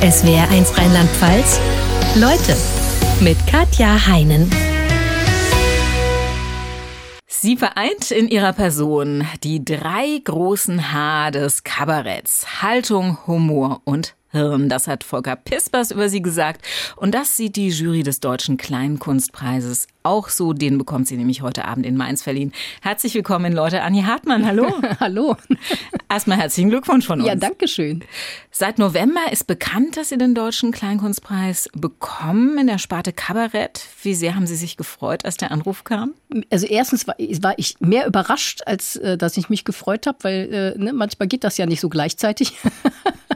SWR1 Rheinland-Pfalz. Leute mit Katja Heinen. Sie vereint in ihrer Person die drei großen H des Kabaretts. Haltung, Humor und Hirn. Das hat Volker Pispers über sie gesagt. Und das sieht die Jury des Deutschen Kleinkunstpreises auch so. Den bekommt sie nämlich heute Abend in Mainz verliehen. Herzlich willkommen, Leute. Anni Hartmann, hallo. hallo. Erstmal herzlichen Glückwunsch von uns. Ja, danke schön. Seit November ist bekannt, dass Sie den Deutschen Kleinkunstpreis bekommen in der Sparte Kabarett. Wie sehr haben Sie sich gefreut, als der Anruf kam? Also erstens war, war ich mehr überrascht, als äh, dass ich mich gefreut habe, weil äh, ne, manchmal geht das ja nicht so gleichzeitig.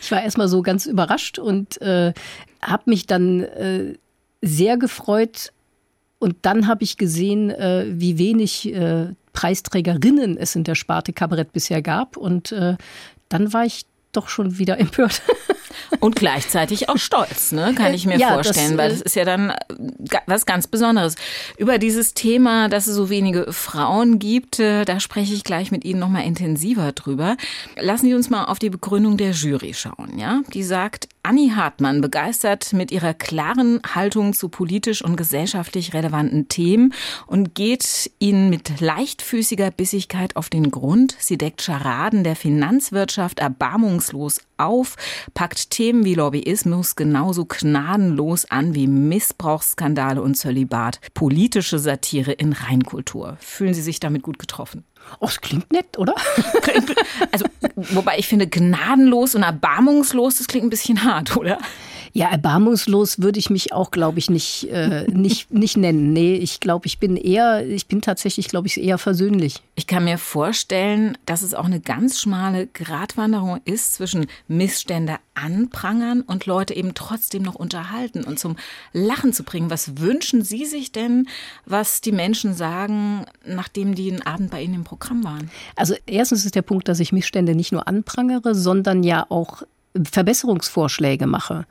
ich war erstmal so ganz überrascht und äh, habe mich dann äh, sehr gefreut. Und dann habe ich gesehen, äh, wie wenig äh, Preisträgerinnen es in der Sparte Kabarett bisher gab. Und äh, dann war ich doch schon wieder empört. Und gleichzeitig auch stolz, ne? kann ich mir ja, vorstellen, das, weil das ist ja dann äh, was ganz Besonderes. Über dieses Thema, dass es so wenige Frauen gibt, äh, da spreche ich gleich mit Ihnen nochmal intensiver drüber. Lassen Sie uns mal auf die Begründung der Jury schauen. Ja? Die sagt, Anni Hartmann begeistert mit ihrer klaren Haltung zu politisch und gesellschaftlich relevanten Themen und geht ihnen mit leichtfüßiger Bissigkeit auf den Grund. Sie deckt Scharaden der Finanzwirtschaft erbarmungslos auf, packt Themen wie Lobbyismus genauso gnadenlos an wie Missbrauchsskandale und Zölibat. Politische Satire in Reinkultur. Fühlen Sie sich damit gut getroffen? Oh, das klingt nett, oder? Also, wobei ich finde, gnadenlos und erbarmungslos, das klingt ein bisschen hart, oder? Ja, erbarmungslos würde ich mich auch, glaube ich, nicht, äh, nicht, nicht nennen. Nee, ich glaube, ich bin eher, ich bin tatsächlich, glaube ich, eher versöhnlich. Ich kann mir vorstellen, dass es auch eine ganz schmale Gratwanderung ist zwischen Missstände anprangern und Leute eben trotzdem noch unterhalten und zum Lachen zu bringen. Was wünschen Sie sich denn, was die Menschen sagen, nachdem die einen Abend bei Ihnen im Programm waren? Also erstens ist der Punkt, dass ich Missstände nicht nur anprangere, sondern ja auch Verbesserungsvorschläge mache.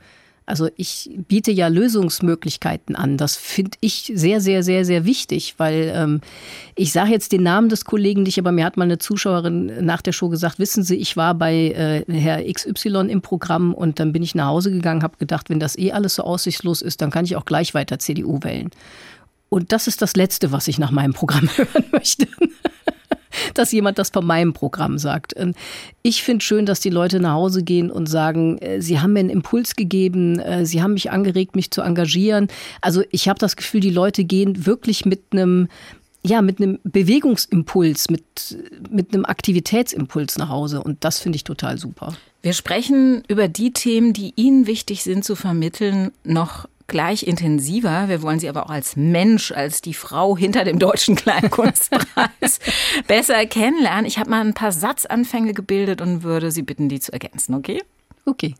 Also ich biete ja Lösungsmöglichkeiten an. Das finde ich sehr, sehr, sehr, sehr wichtig, weil ähm, ich sage jetzt den Namen des Kollegen nicht, aber mir hat mal eine Zuschauerin nach der Show gesagt, wissen Sie, ich war bei äh, Herr XY im Programm und dann bin ich nach Hause gegangen, habe gedacht, wenn das eh alles so aussichtslos ist, dann kann ich auch gleich weiter CDU wählen. Und das ist das Letzte, was ich nach meinem Programm hören möchte dass jemand das von meinem Programm sagt. Ähm, ich finde schön, dass die Leute nach Hause gehen und sagen, äh, sie haben mir einen Impuls gegeben, äh, sie haben mich angeregt, mich zu engagieren. Also ich habe das Gefühl, die Leute gehen wirklich mit einem ja, mit einem Bewegungsimpuls, mit, mit einem Aktivitätsimpuls nach Hause. Und das finde ich total super. Wir sprechen über die Themen, die Ihnen wichtig sind zu vermitteln, noch gleich intensiver. Wir wollen sie aber auch als Mensch, als die Frau hinter dem Deutschen Kleinkunstpreis besser kennenlernen. Ich habe mal ein paar Satzanfänge gebildet und würde Sie bitten, die zu ergänzen, okay? Okay.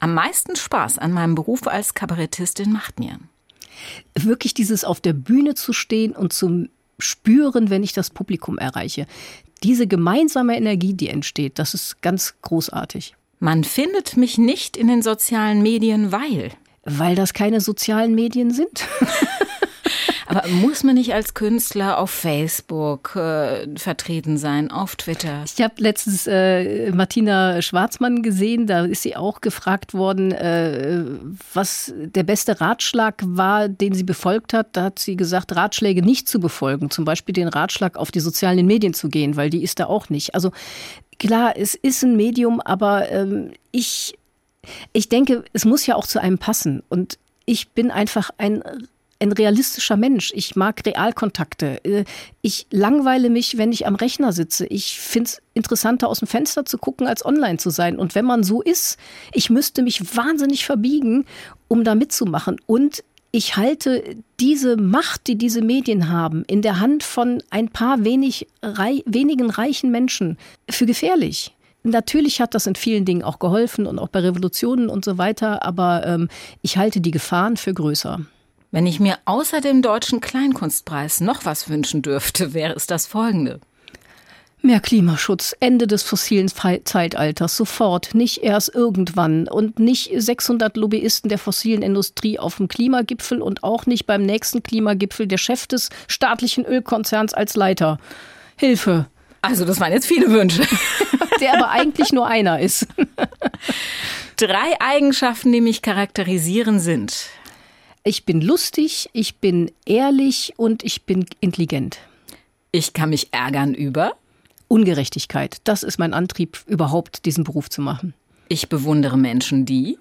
Am meisten Spaß an meinem Beruf als Kabarettistin macht mir. Wirklich dieses auf der Bühne zu stehen und zu spüren, wenn ich das Publikum erreiche. Diese gemeinsame Energie, die entsteht, das ist ganz großartig. Man findet mich nicht in den sozialen Medien, weil. Weil das keine sozialen Medien sind. Aber muss man nicht als Künstler auf Facebook äh, vertreten sein, auf Twitter? Ich habe letztens äh, Martina Schwarzmann gesehen, da ist sie auch gefragt worden, äh, was der beste Ratschlag war, den sie befolgt hat. Da hat sie gesagt, Ratschläge nicht zu befolgen, zum Beispiel den Ratschlag, auf die sozialen Medien zu gehen, weil die ist da auch nicht. Also klar, es ist ein Medium, aber ähm, ich ich denke, es muss ja auch zu einem passen. Und ich bin einfach ein ein realistischer Mensch. Ich mag Realkontakte. Äh, ich langweile mich, wenn ich am Rechner sitze. Ich finde es interessanter, aus dem Fenster zu gucken, als online zu sein. Und wenn man so ist, ich müsste mich wahnsinnig verbiegen, um da mitzumachen. Und ich halte diese Macht, die diese Medien haben, in der Hand von ein paar wenig, rei wenigen reichen Menschen für gefährlich. Natürlich hat das in vielen Dingen auch geholfen und auch bei Revolutionen und so weiter, aber ähm, ich halte die Gefahren für größer. Wenn ich mir außer dem Deutschen Kleinkunstpreis noch was wünschen dürfte, wäre es das folgende. Mehr Klimaschutz, Ende des fossilen Zeitalters, sofort, nicht erst irgendwann und nicht 600 Lobbyisten der fossilen Industrie auf dem Klimagipfel und auch nicht beim nächsten Klimagipfel der Chef des staatlichen Ölkonzerns als Leiter. Hilfe, also das waren jetzt viele Wünsche. Der aber eigentlich nur einer ist. Drei Eigenschaften, die mich charakterisieren, sind. Ich bin lustig, ich bin ehrlich und ich bin intelligent. Ich kann mich ärgern über Ungerechtigkeit. Das ist mein Antrieb, überhaupt diesen Beruf zu machen. Ich bewundere Menschen, die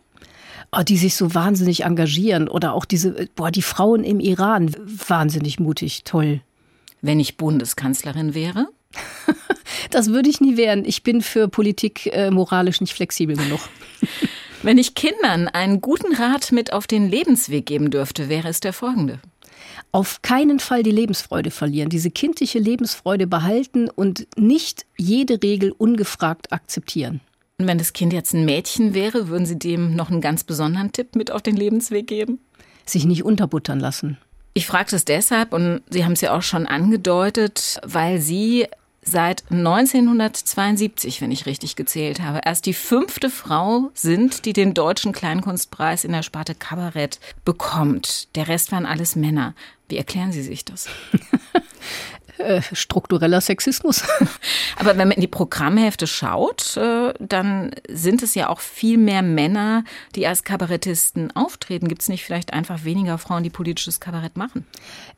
oh, die sich so wahnsinnig engagieren oder auch diese, boah, die Frauen im Iran, wahnsinnig mutig, toll. Wenn ich Bundeskanzlerin wäre? das würde ich nie werden. Ich bin für Politik äh, moralisch nicht flexibel genug. Wenn ich Kindern einen guten Rat mit auf den Lebensweg geben dürfte, wäre es der folgende. Auf keinen Fall die Lebensfreude verlieren, diese kindliche Lebensfreude behalten und nicht jede Regel ungefragt akzeptieren. Und wenn das Kind jetzt ein Mädchen wäre, würden Sie dem noch einen ganz besonderen Tipp mit auf den Lebensweg geben? Sich nicht unterbuttern lassen. Ich frage das deshalb, und Sie haben es ja auch schon angedeutet, weil Sie seit 1972, wenn ich richtig gezählt habe, erst die fünfte Frau sind, die den Deutschen Kleinkunstpreis in der Sparte Kabarett bekommt. Der Rest waren alles Männer. Wie erklären Sie sich das? Äh, struktureller Sexismus. Aber wenn man in die Programmhefte schaut, äh, dann sind es ja auch viel mehr Männer, die als Kabarettisten auftreten. Gibt es nicht vielleicht einfach weniger Frauen, die politisches Kabarett machen?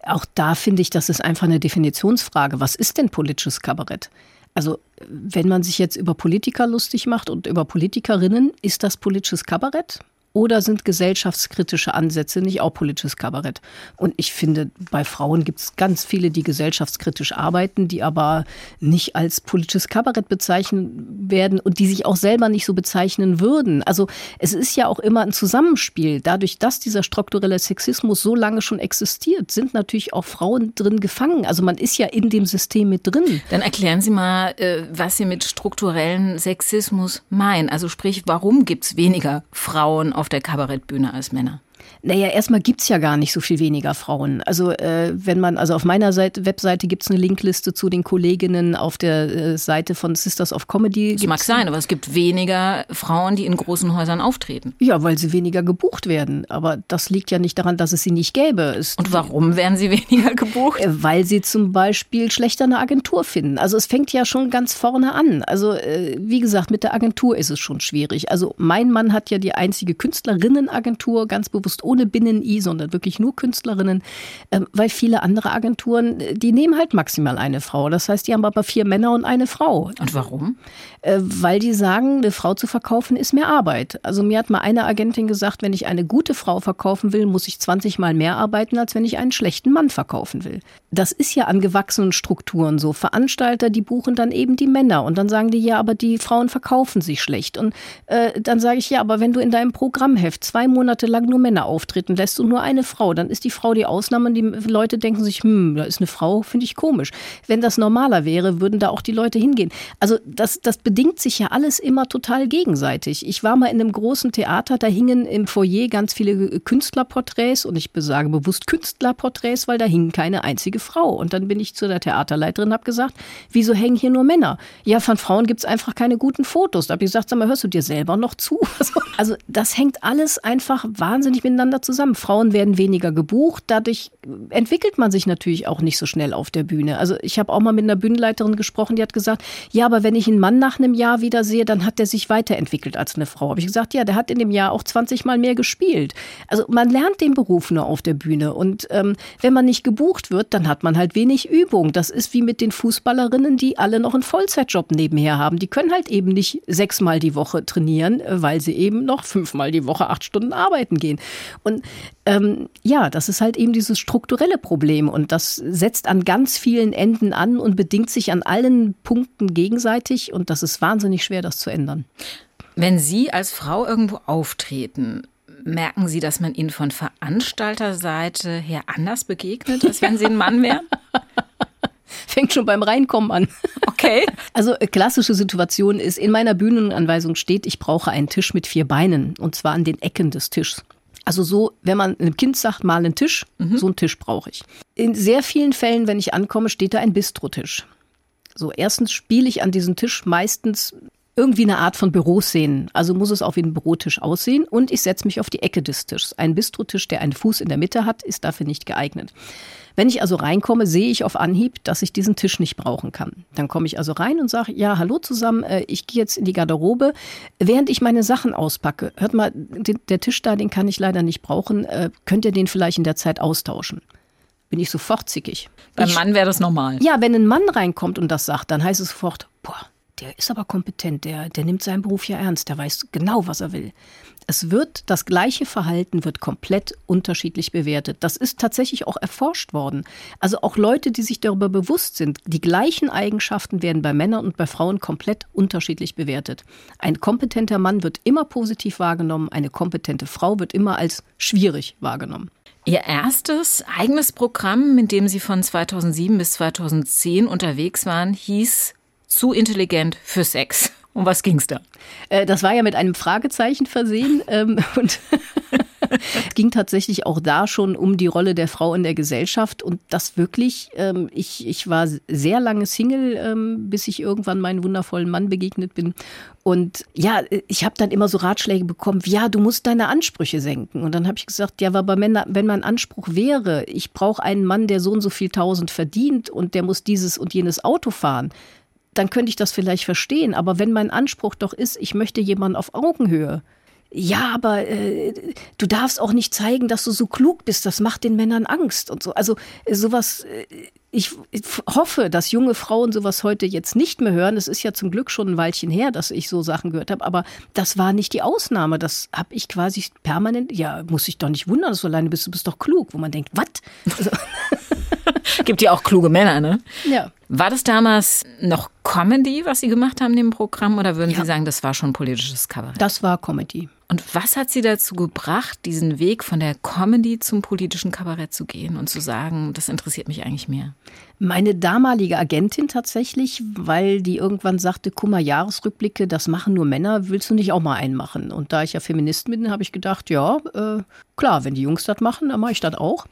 Auch da finde ich, das ist einfach eine Definitionsfrage. Was ist denn politisches Kabarett? Also wenn man sich jetzt über Politiker lustig macht und über Politikerinnen, ist das politisches Kabarett? Oder sind gesellschaftskritische Ansätze nicht auch politisches Kabarett? Und ich finde, bei Frauen gibt es ganz viele, die gesellschaftskritisch arbeiten, die aber nicht als politisches Kabarett bezeichnen werden und die sich auch selber nicht so bezeichnen würden. Also es ist ja auch immer ein Zusammenspiel. Dadurch, dass dieser strukturelle Sexismus so lange schon existiert, sind natürlich auch Frauen drin gefangen. Also man ist ja in dem System mit drin. Dann erklären Sie mal, äh, was Sie mit strukturellen Sexismus meinen. Also sprich, warum gibt es weniger Frauen auf der Kabarettbühne als Männer? Naja, erstmal gibt's ja gar nicht so viel weniger Frauen. Also äh, wenn man, also auf meiner Seite, Webseite gibt's eine Linkliste zu den Kolleginnen, auf der äh, Seite von Sisters of Comedy. Das mag sein, aber es gibt weniger Frauen, die in großen Häusern auftreten. Ja, weil sie weniger gebucht werden. Aber das liegt ja nicht daran, dass es sie nicht gäbe. Es Und warum werden sie weniger gebucht? Äh, weil sie zum Beispiel schlechter eine Agentur finden. Also es fängt ja schon ganz vorne an. Also äh, wie gesagt, mit der Agentur ist es schon schwierig. Also mein Mann hat ja die einzige Künstlerinnenagentur ganz bewusst ohne Binnen-I, sondern wirklich nur Künstlerinnen, ähm, weil viele andere Agenturen, äh, die nehmen halt maximal eine Frau. Das heißt, die haben aber vier Männer und eine Frau. Und warum? Äh, weil die sagen, eine Frau zu verkaufen ist mehr Arbeit. Also mir hat mal eine Agentin gesagt, wenn ich eine gute Frau verkaufen will, muss ich 20 Mal mehr arbeiten, als wenn ich einen schlechten Mann verkaufen will. Das ist ja an gewachsenen Strukturen so. Veranstalter, die buchen dann eben die Männer und dann sagen die, ja, aber die Frauen verkaufen sich schlecht. Und äh, dann sage ich, ja, aber wenn du in deinem Programmheft zwei Monate lang nur Männer auf auftreten lässt und nur eine Frau, dann ist die Frau die Ausnahme und die Leute denken sich, hm, da ist eine Frau, finde ich komisch. Wenn das normaler wäre, würden da auch die Leute hingehen. Also das, das bedingt sich ja alles immer total gegenseitig. Ich war mal in einem großen Theater, da hingen im Foyer ganz viele Künstlerporträts und ich besage bewusst Künstlerporträts, weil da hing keine einzige Frau. Und dann bin ich zu der Theaterleiterin und habe gesagt, wieso hängen hier nur Männer? Ja, von Frauen gibt es einfach keine guten Fotos. Da habe ich gesagt, sag mal, hörst du dir selber noch zu? Also das hängt alles einfach wahnsinnig miteinander miteinander zusammen. Frauen werden weniger gebucht, dadurch entwickelt man sich natürlich auch nicht so schnell auf der Bühne. Also ich habe auch mal mit einer Bühnenleiterin gesprochen, die hat gesagt, ja, aber wenn ich einen Mann nach einem Jahr wieder sehe, dann hat der sich weiterentwickelt als eine Frau. Habe ich gesagt, ja, der hat in dem Jahr auch 20 Mal mehr gespielt. Also man lernt den Beruf nur auf der Bühne und ähm, wenn man nicht gebucht wird, dann hat man halt wenig Übung. Das ist wie mit den Fußballerinnen, die alle noch einen Vollzeitjob nebenher haben. Die können halt eben nicht sechsmal die Woche trainieren, weil sie eben noch fünfmal die Woche acht Stunden arbeiten gehen. Und ähm, ja, das ist halt eben dieses strukturelle Problem und das setzt an ganz vielen Enden an und bedingt sich an allen Punkten gegenseitig und das ist wahnsinnig schwer, das zu ändern. Wenn Sie als Frau irgendwo auftreten, merken Sie, dass man Ihnen von Veranstalterseite her anders begegnet, als wenn Sie ein Mann wären? Fängt schon beim Reinkommen an. Okay. Also äh, klassische Situation ist, in meiner Bühnenanweisung steht, ich brauche einen Tisch mit vier Beinen und zwar an den Ecken des Tisches. Also so, wenn man einem Kind sagt, mal einen Tisch, mhm. so einen Tisch brauche ich. In sehr vielen Fällen, wenn ich ankomme, steht da ein Bistrotisch. So, erstens spiele ich an diesem Tisch meistens irgendwie eine Art von Büro sehen. Also muss es auch wie ein Bürotisch aussehen. Und ich setze mich auf die Ecke des Tisches. Ein Bistrotisch, der einen Fuß in der Mitte hat, ist dafür nicht geeignet. Wenn ich also reinkomme, sehe ich auf Anhieb, dass ich diesen Tisch nicht brauchen kann. Dann komme ich also rein und sage, ja, hallo zusammen, äh, ich gehe jetzt in die Garderobe, während ich meine Sachen auspacke. Hört mal, der Tisch da, den kann ich leider nicht brauchen. Äh, könnt ihr den vielleicht in der Zeit austauschen? Bin ich sofort zickig. Beim Mann wäre das normal. Ja, wenn ein Mann reinkommt und das sagt, dann heißt es sofort, boah, der ist aber kompetent, der, der nimmt seinen Beruf ja ernst, der weiß genau, was er will. Es wird, das gleiche Verhalten wird komplett unterschiedlich bewertet. Das ist tatsächlich auch erforscht worden. Also auch Leute, die sich darüber bewusst sind, die gleichen Eigenschaften werden bei Männern und bei Frauen komplett unterschiedlich bewertet. Ein kompetenter Mann wird immer positiv wahrgenommen, eine kompetente Frau wird immer als schwierig wahrgenommen. Ihr erstes eigenes Programm, mit dem Sie von 2007 bis 2010 unterwegs waren, hieß Zu intelligent für Sex. Um was ging's da? Äh, das war ja mit einem Fragezeichen versehen ähm, und es ging tatsächlich auch da schon um die Rolle der Frau in der Gesellschaft und das wirklich, ähm, ich, ich war sehr lange Single, ähm, bis ich irgendwann meinen wundervollen Mann begegnet bin und ja, ich habe dann immer so Ratschläge bekommen, ja, du musst deine Ansprüche senken. Und dann habe ich gesagt, ja, aber wenn, wenn mein Anspruch wäre, ich brauche einen Mann, der so und so viel tausend verdient und der muss dieses und jenes Auto fahren, dann könnte ich das vielleicht verstehen. Aber wenn mein Anspruch doch ist, ich möchte jemanden auf Augenhöhe, ja, aber äh, du darfst auch nicht zeigen, dass du so klug bist. Das macht den Männern Angst und so. Also äh, sowas. Äh, ich, ich hoffe, dass junge Frauen sowas heute jetzt nicht mehr hören. Es ist ja zum Glück schon ein Weilchen her, dass ich so Sachen gehört habe. Aber das war nicht die Ausnahme. Das habe ich quasi permanent. Ja, muss ich doch nicht wundern, dass du alleine bist. Du bist doch klug. Wo man denkt, was? Also, Gibt ja auch kluge Männer, ne? Ja. War das damals noch Comedy, was Sie gemacht haben in dem Programm, oder würden ja. Sie sagen, das war schon politisches Kabarett? Das war Comedy. Und was hat Sie dazu gebracht, diesen Weg von der Comedy zum politischen Kabarett zu gehen und zu sagen, das interessiert mich eigentlich mehr? Meine damalige Agentin tatsächlich, weil die irgendwann sagte, guck mal, Jahresrückblicke, das machen nur Männer, willst du nicht auch mal einen machen? Und da ich ja Feminist bin, habe ich gedacht, ja, äh, klar, wenn die Jungs das machen, dann mache ich das auch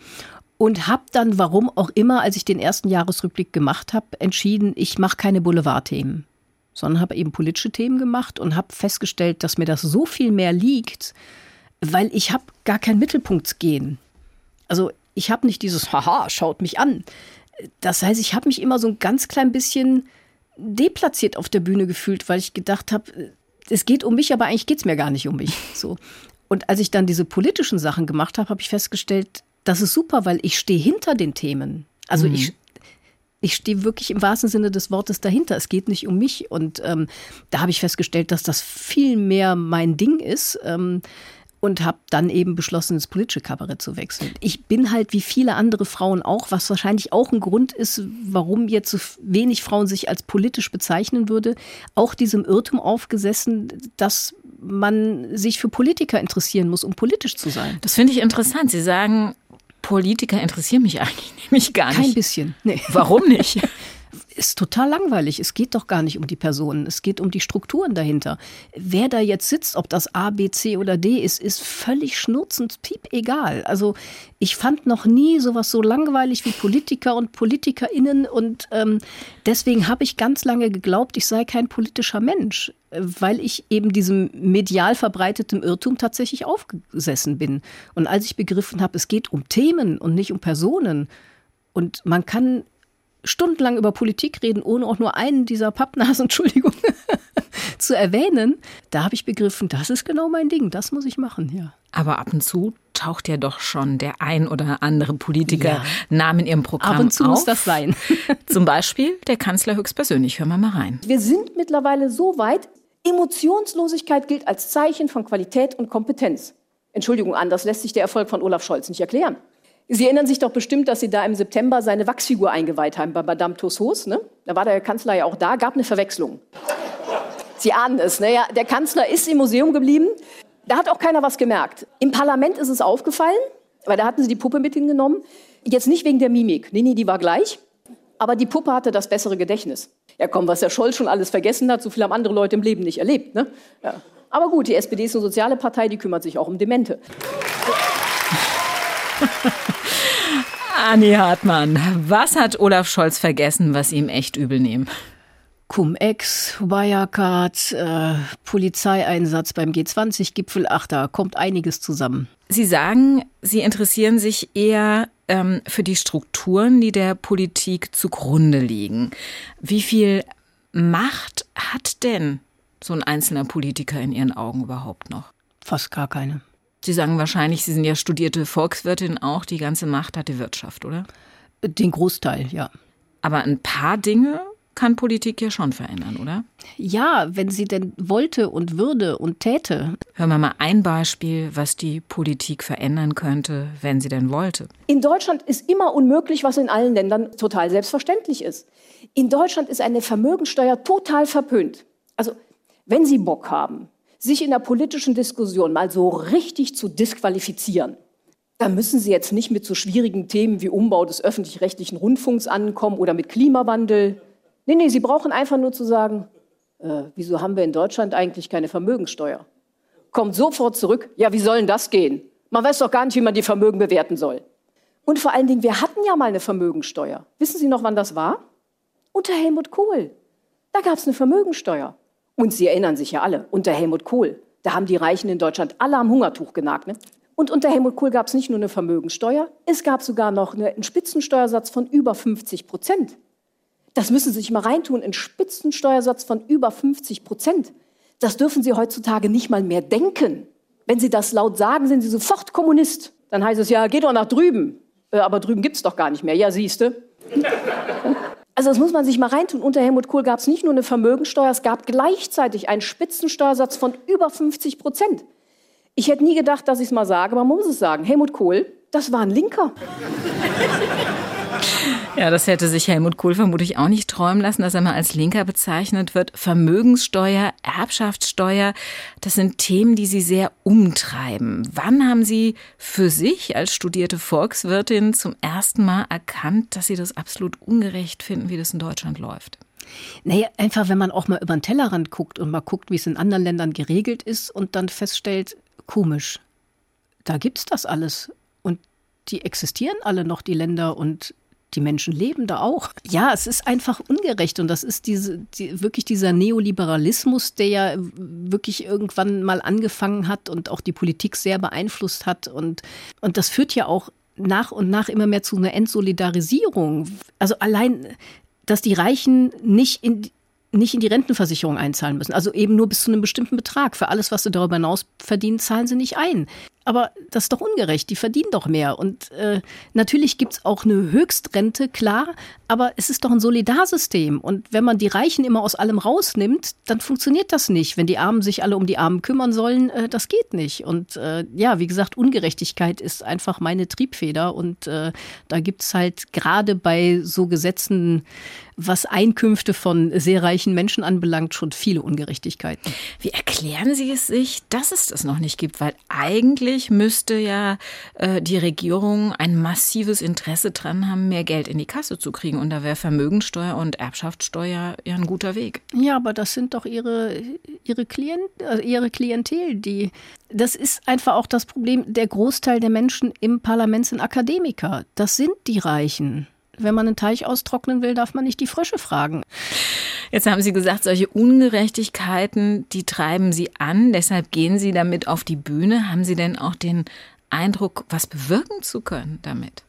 und habe dann, warum auch immer, als ich den ersten Jahresrückblick gemacht habe, entschieden, ich mache keine Boulevardthemen, sondern habe eben politische Themen gemacht und habe festgestellt, dass mir das so viel mehr liegt, weil ich habe gar kein Mittelpunktsgehen. Also ich habe nicht dieses Haha, schaut mich an. Das heißt, ich habe mich immer so ein ganz klein bisschen deplatziert auf der Bühne gefühlt, weil ich gedacht habe, es geht um mich, aber eigentlich geht es mir gar nicht um mich. So. Und als ich dann diese politischen Sachen gemacht habe, habe ich festgestellt, das ist super, weil ich stehe hinter den Themen. Also mhm. ich, ich stehe wirklich im wahrsten Sinne des Wortes dahinter. Es geht nicht um mich. Und ähm, da habe ich festgestellt, dass das viel mehr mein Ding ist. Ähm, und habe dann eben beschlossen, ins politische Kabarett zu wechseln. Ich bin halt wie viele andere Frauen auch, was wahrscheinlich auch ein Grund ist, warum jetzt so wenig Frauen sich als politisch bezeichnen würde, auch diesem Irrtum aufgesessen, dass man sich für Politiker interessieren muss, um politisch zu sein. Das finde ich interessant. Sie sagen, Politiker interessieren mich eigentlich nämlich gar nicht. Kein bisschen. Nee. Warum nicht? ist total langweilig. Es geht doch gar nicht um die Personen. Es geht um die Strukturen dahinter. Wer da jetzt sitzt, ob das A, B, C oder D ist, ist völlig schnurzend, piep egal. Also ich fand noch nie sowas so langweilig wie Politiker und PolitikerInnen und ähm, deswegen habe ich ganz lange geglaubt, ich sei kein politischer Mensch, weil ich eben diesem medial verbreiteten Irrtum tatsächlich aufgesessen bin. Und als ich begriffen habe, es geht um Themen und nicht um Personen und man kann stundenlang über Politik reden, ohne auch nur einen dieser Pappnasen, Entschuldigung, zu erwähnen, da habe ich begriffen, das ist genau mein Ding, das muss ich machen, ja. Aber ab und zu taucht ja doch schon der ein oder andere Politiker ja. Namen in Ihrem Programm Ab und zu auf. muss das sein. Zum Beispiel der Kanzler höchstpersönlich. Hören wir mal rein. Wir sind mittlerweile so weit, Emotionslosigkeit gilt als Zeichen von Qualität und Kompetenz. Entschuldigung, anders lässt sich der Erfolg von Olaf Scholz nicht erklären. Sie erinnern sich doch bestimmt, dass Sie da im September seine Wachsfigur eingeweiht haben bei Madame Tussauds. Ne? Da war der Kanzler ja auch da, gab eine Verwechslung. Sie ahnen es, ne? ja, der Kanzler ist im Museum geblieben. Da hat auch keiner was gemerkt. Im Parlament ist es aufgefallen, weil da hatten sie die Puppe mit hingenommen. Jetzt nicht wegen der Mimik. Nee, nee, die war gleich. Aber die Puppe hatte das bessere Gedächtnis. Ja, komm, was der Scholz schon alles vergessen hat, so viel haben andere Leute im Leben nicht erlebt. Ne? Ja. Aber gut, die SPD ist eine soziale Partei, die kümmert sich auch um Demente. Anni Hartmann, was hat Olaf Scholz vergessen, was ihm echt übel nehmen? Cum-Ex, Wirecard, äh, Polizeieinsatz beim G20-Gipfel. Ach, da kommt einiges zusammen. Sie sagen, Sie interessieren sich eher ähm, für die Strukturen, die der Politik zugrunde liegen. Wie viel Macht hat denn so ein einzelner Politiker in Ihren Augen überhaupt noch? Fast gar keine. Sie sagen wahrscheinlich, Sie sind ja studierte Volkswirtin auch, die ganze Macht hat die Wirtschaft, oder? Den Großteil, ja. Aber ein paar Dinge kann Politik ja schon verändern, oder? Ja, wenn sie denn wollte und würde und täte. Hören wir mal ein Beispiel, was die Politik verändern könnte, wenn sie denn wollte. In Deutschland ist immer unmöglich, was in allen Ländern total selbstverständlich ist. In Deutschland ist eine Vermögensteuer total verpönt. Also, wenn Sie Bock haben, sich in der politischen Diskussion mal so richtig zu disqualifizieren, da müssen Sie jetzt nicht mit so schwierigen Themen wie Umbau des öffentlich-rechtlichen Rundfunks ankommen oder mit Klimawandel. Nee, nee, Sie brauchen einfach nur zu sagen, äh, wieso haben wir in Deutschland eigentlich keine Vermögensteuer? Kommt sofort zurück, ja, wie soll denn das gehen? Man weiß doch gar nicht, wie man die Vermögen bewerten soll. Und vor allen Dingen, wir hatten ja mal eine Vermögensteuer. Wissen Sie noch, wann das war? Unter Helmut Kohl. Da gab es eine Vermögensteuer. Und Sie erinnern sich ja alle, unter Helmut Kohl. Da haben die Reichen in Deutschland alle am Hungertuch genagt. Ne? Und unter Helmut Kohl gab es nicht nur eine Vermögensteuer, es gab sogar noch einen Spitzensteuersatz von über 50 Prozent. Das müssen Sie sich mal reintun, einen Spitzensteuersatz von über 50 Prozent. Das dürfen Sie heutzutage nicht mal mehr denken. Wenn Sie das laut sagen, sind Sie sofort Kommunist. Dann heißt es ja, geh doch nach drüben. Äh, aber drüben gibt es doch gar nicht mehr. Ja, siehste. Also das muss man sich mal reintun. Unter Helmut Kohl gab es nicht nur eine Vermögensteuer, es gab gleichzeitig einen Spitzensteuersatz von über 50 Prozent. Ich hätte nie gedacht, dass ich es mal sage, aber man muss es sagen. Helmut Kohl, das war ein Linker. Ja, das hätte sich Helmut Kohl vermutlich auch nicht träumen lassen, dass er mal als Linker bezeichnet wird. Vermögenssteuer, Erbschaftssteuer, das sind Themen, die Sie sehr umtreiben. Wann haben Sie für sich als studierte Volkswirtin zum ersten Mal erkannt, dass Sie das absolut ungerecht finden, wie das in Deutschland läuft? Naja, einfach, wenn man auch mal über den Tellerrand guckt und mal guckt, wie es in anderen Ländern geregelt ist und dann feststellt, komisch. Da gibt es das alles. Und die existieren alle noch, die Länder, und die Menschen leben da auch. Ja, es ist einfach ungerecht und das ist diese, die, wirklich dieser Neoliberalismus, der ja wirklich irgendwann mal angefangen hat und auch die Politik sehr beeinflusst hat und, und das führt ja auch nach und nach immer mehr zu einer Entsolidarisierung. Also allein, dass die Reichen nicht in nicht in die Rentenversicherung einzahlen müssen. Also eben nur bis zu einem bestimmten Betrag. Für alles, was sie darüber hinaus verdienen, zahlen sie nicht ein. Aber das ist doch ungerecht, die verdienen doch mehr. Und äh, natürlich gibt es auch eine Höchstrente, klar, aber es ist doch ein Solidarsystem. Und wenn man die Reichen immer aus allem rausnimmt, dann funktioniert das nicht. Wenn die Armen sich alle um die Armen kümmern sollen, äh, das geht nicht. Und äh, ja, wie gesagt, Ungerechtigkeit ist einfach meine Triebfeder. Und äh, da gibt es halt gerade bei so Gesetzen, was Einkünfte von sehr reichen Menschen anbelangt, schon viele Ungerechtigkeiten. Wie erklären Sie es sich, dass es das noch nicht gibt? Weil eigentlich eigentlich müsste ja äh, die Regierung ein massives Interesse dran haben, mehr Geld in die Kasse zu kriegen. Und da wäre Vermögensteuer und Erbschaftssteuer ja ein guter Weg. Ja, aber das sind doch ihre, ihre, Klient, also ihre Klientel, die. Das ist einfach auch das Problem. Der Großteil der Menschen im Parlament sind Akademiker. Das sind die Reichen. Wenn man einen Teich austrocknen will, darf man nicht die Frösche fragen. Jetzt haben Sie gesagt, solche Ungerechtigkeiten, die treiben Sie an, deshalb gehen Sie damit auf die Bühne. Haben Sie denn auch den Eindruck, was bewirken zu können damit?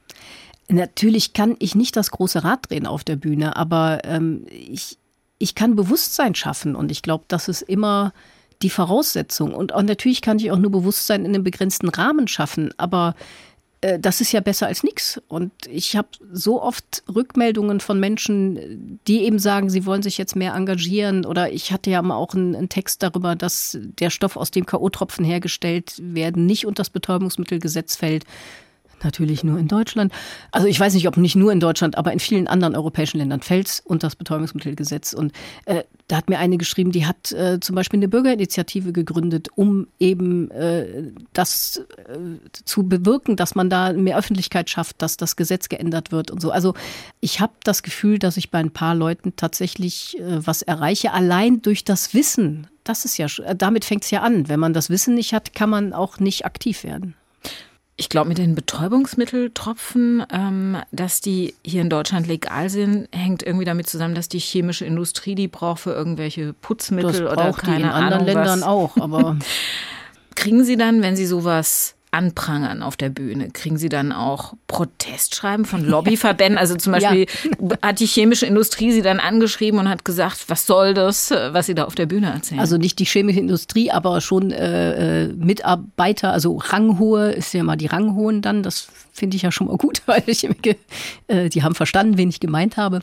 Natürlich kann ich nicht das große Rad drehen auf der Bühne, aber ähm, ich, ich kann Bewusstsein schaffen und ich glaube, das ist immer die Voraussetzung. Und auch natürlich kann ich auch nur Bewusstsein in einem begrenzten Rahmen schaffen, aber das ist ja besser als nichts. Und ich habe so oft Rückmeldungen von Menschen, die eben sagen, sie wollen sich jetzt mehr engagieren. Oder ich hatte ja mal auch einen, einen Text darüber, dass der Stoff, aus dem K.O.-Tropfen hergestellt werden, nicht unter das Betäubungsmittelgesetz fällt. Natürlich nur in Deutschland. Also ich weiß nicht, ob nicht nur in Deutschland, aber in vielen anderen europäischen Ländern fällt es unter das Betäubungsmittelgesetz. Und äh, da hat mir eine geschrieben, die hat äh, zum Beispiel eine Bürgerinitiative gegründet, um eben äh, das äh, zu bewirken, dass man da mehr Öffentlichkeit schafft, dass das Gesetz geändert wird und so. Also ich habe das Gefühl, dass ich bei ein paar Leuten tatsächlich äh, was erreiche, allein durch das Wissen. Das ist ja, damit fängt es ja an. Wenn man das Wissen nicht hat, kann man auch nicht aktiv werden. Ich glaube, mit den Betäubungsmitteltropfen, ähm, dass die hier in Deutschland legal sind, hängt irgendwie damit zusammen, dass die chemische Industrie die braucht für irgendwelche Putzmittel das oder keine die in anderen Ahnung Ländern was. auch, aber kriegen Sie dann, wenn Sie sowas anprangern auf der Bühne? Kriegen Sie dann auch Protestschreiben von Lobbyverbänden? Also zum Beispiel ja. hat die chemische Industrie Sie dann angeschrieben und hat gesagt, was soll das, was Sie da auf der Bühne erzählen? Also nicht die chemische Industrie, aber schon äh, äh Mitarbeiter, also Ranghohe, ist ja mal die Ranghohen dann, das finde ich ja schon mal gut, weil ich äh, die haben verstanden, wen ich gemeint habe,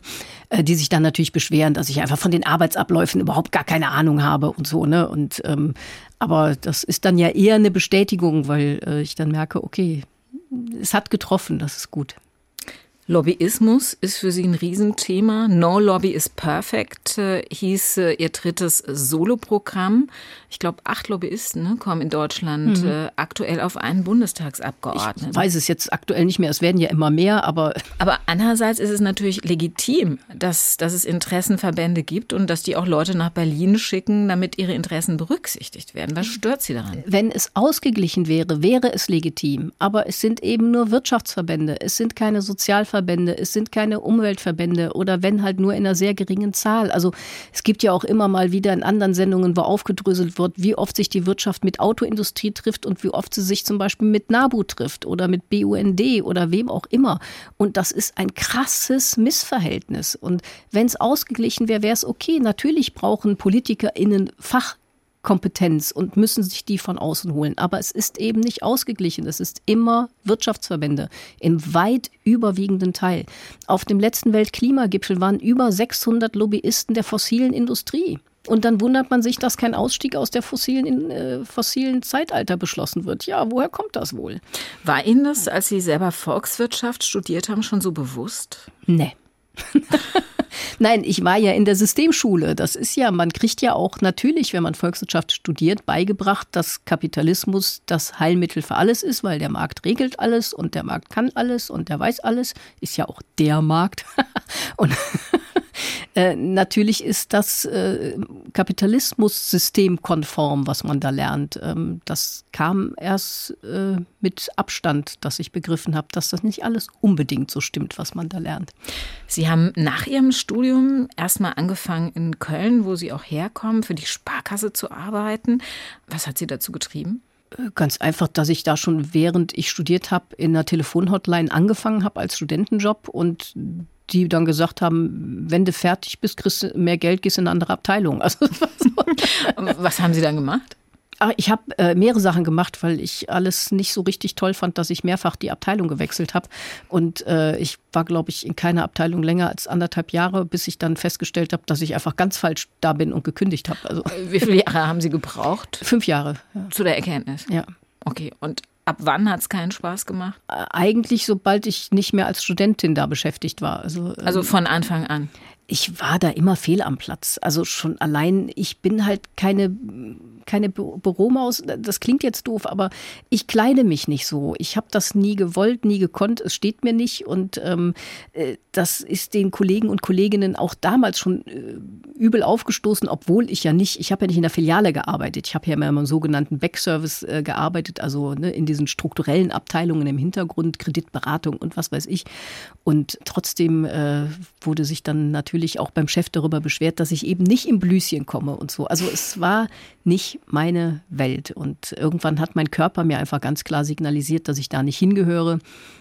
äh, die sich dann natürlich beschweren, dass ich einfach von den Arbeitsabläufen überhaupt gar keine Ahnung habe und so, ne? Und ähm, aber das ist dann ja eher eine Bestätigung, weil äh, ich dann merke, okay, es hat getroffen, das ist gut. Lobbyismus ist für Sie ein Riesenthema. No Lobby is Perfect äh, hieß äh, Ihr drittes Soloprogramm. Ich glaube, acht Lobbyisten ne, kommen in Deutschland mhm. äh, aktuell auf einen Bundestagsabgeordneten. Ich weiß es jetzt aktuell nicht mehr. Es werden ja immer mehr, aber. Aber andererseits ist es natürlich legitim, dass, dass es Interessenverbände gibt und dass die auch Leute nach Berlin schicken, damit ihre Interessen berücksichtigt werden. Was stört Sie daran? Wenn es ausgeglichen wäre, wäre es legitim. Aber es sind eben nur Wirtschaftsverbände. Es sind keine Sozialverbände. Dachverbände, es sind keine Umweltverbände oder wenn halt nur in einer sehr geringen Zahl. Also es gibt ja auch immer mal wieder in anderen Sendungen, wo aufgedröselt wird, wie oft sich die Wirtschaft mit Autoindustrie trifft und wie oft sie sich zum Beispiel mit NABU trifft oder mit BUND oder wem auch immer. Und das ist ein krasses Missverhältnis. Und wenn es ausgeglichen wäre, wäre es okay. Natürlich brauchen PolitikerInnen Fach Kompetenz und müssen sich die von außen holen. Aber es ist eben nicht ausgeglichen. Es ist immer Wirtschaftsverbände im weit überwiegenden Teil. Auf dem letzten Weltklimagipfel waren über 600 Lobbyisten der fossilen Industrie. Und dann wundert man sich, dass kein Ausstieg aus der fossilen, äh, fossilen Zeitalter beschlossen wird. Ja, woher kommt das wohl? War Ihnen das, als Sie selber Volkswirtschaft studiert haben, schon so bewusst? Nee. Nein, ich war ja in der Systemschule. Das ist ja, man kriegt ja auch natürlich, wenn man Volkswirtschaft studiert, beigebracht, dass Kapitalismus das Heilmittel für alles ist, weil der Markt regelt alles und der Markt kann alles und der weiß alles. Ist ja auch der Markt. und äh, natürlich ist das äh, Kapitalismus-System konform, was man da lernt. Ähm, das kam erst äh, mit Abstand, dass ich begriffen habe, dass das nicht alles unbedingt so stimmt, was man da lernt. Sie haben nach Ihrem Studium erstmal angefangen in Köln, wo Sie auch herkommen, für die Sparkasse zu arbeiten. Was hat Sie dazu getrieben? Äh, ganz einfach, dass ich da schon während ich studiert habe in einer Telefonhotline angefangen habe als Studentenjob und die dann gesagt haben, wenn du fertig bist, kriegst du mehr Geld, gehst in eine andere Abteilung. Also, Was haben Sie dann gemacht? Ach, ich habe äh, mehrere Sachen gemacht, weil ich alles nicht so richtig toll fand, dass ich mehrfach die Abteilung gewechselt habe. Und äh, ich war, glaube ich, in keiner Abteilung länger als anderthalb Jahre, bis ich dann festgestellt habe, dass ich einfach ganz falsch da bin und gekündigt habe. Also, Wie viele Jahre haben Sie gebraucht? Fünf Jahre. Ja. Zu der Erkenntnis? Ja. Okay, und Ab wann hat es keinen Spaß gemacht? Eigentlich, sobald ich nicht mehr als Studentin da beschäftigt war. Also, also ähm, von Anfang an? Ich war da immer fehl am Platz. Also schon allein, ich bin halt keine keine Büromaus. Das klingt jetzt doof, aber ich kleide mich nicht so. Ich habe das nie gewollt, nie gekonnt. Es steht mir nicht. Und ähm, äh, das ist den Kollegen und Kolleginnen auch damals schon äh, übel aufgestoßen, obwohl ich ja nicht, ich habe ja nicht in der Filiale gearbeitet. Ich habe ja immer im sogenannten Backservice äh, gearbeitet, also ne, in diesen strukturellen Abteilungen im Hintergrund, Kreditberatung und was weiß ich. Und trotzdem äh, wurde sich dann natürlich auch beim Chef darüber beschwert, dass ich eben nicht im Blüschen komme und so. Also es war nicht meine Welt. Und irgendwann hat mein Körper mir einfach ganz klar signalisiert, dass ich da nicht hingehöre.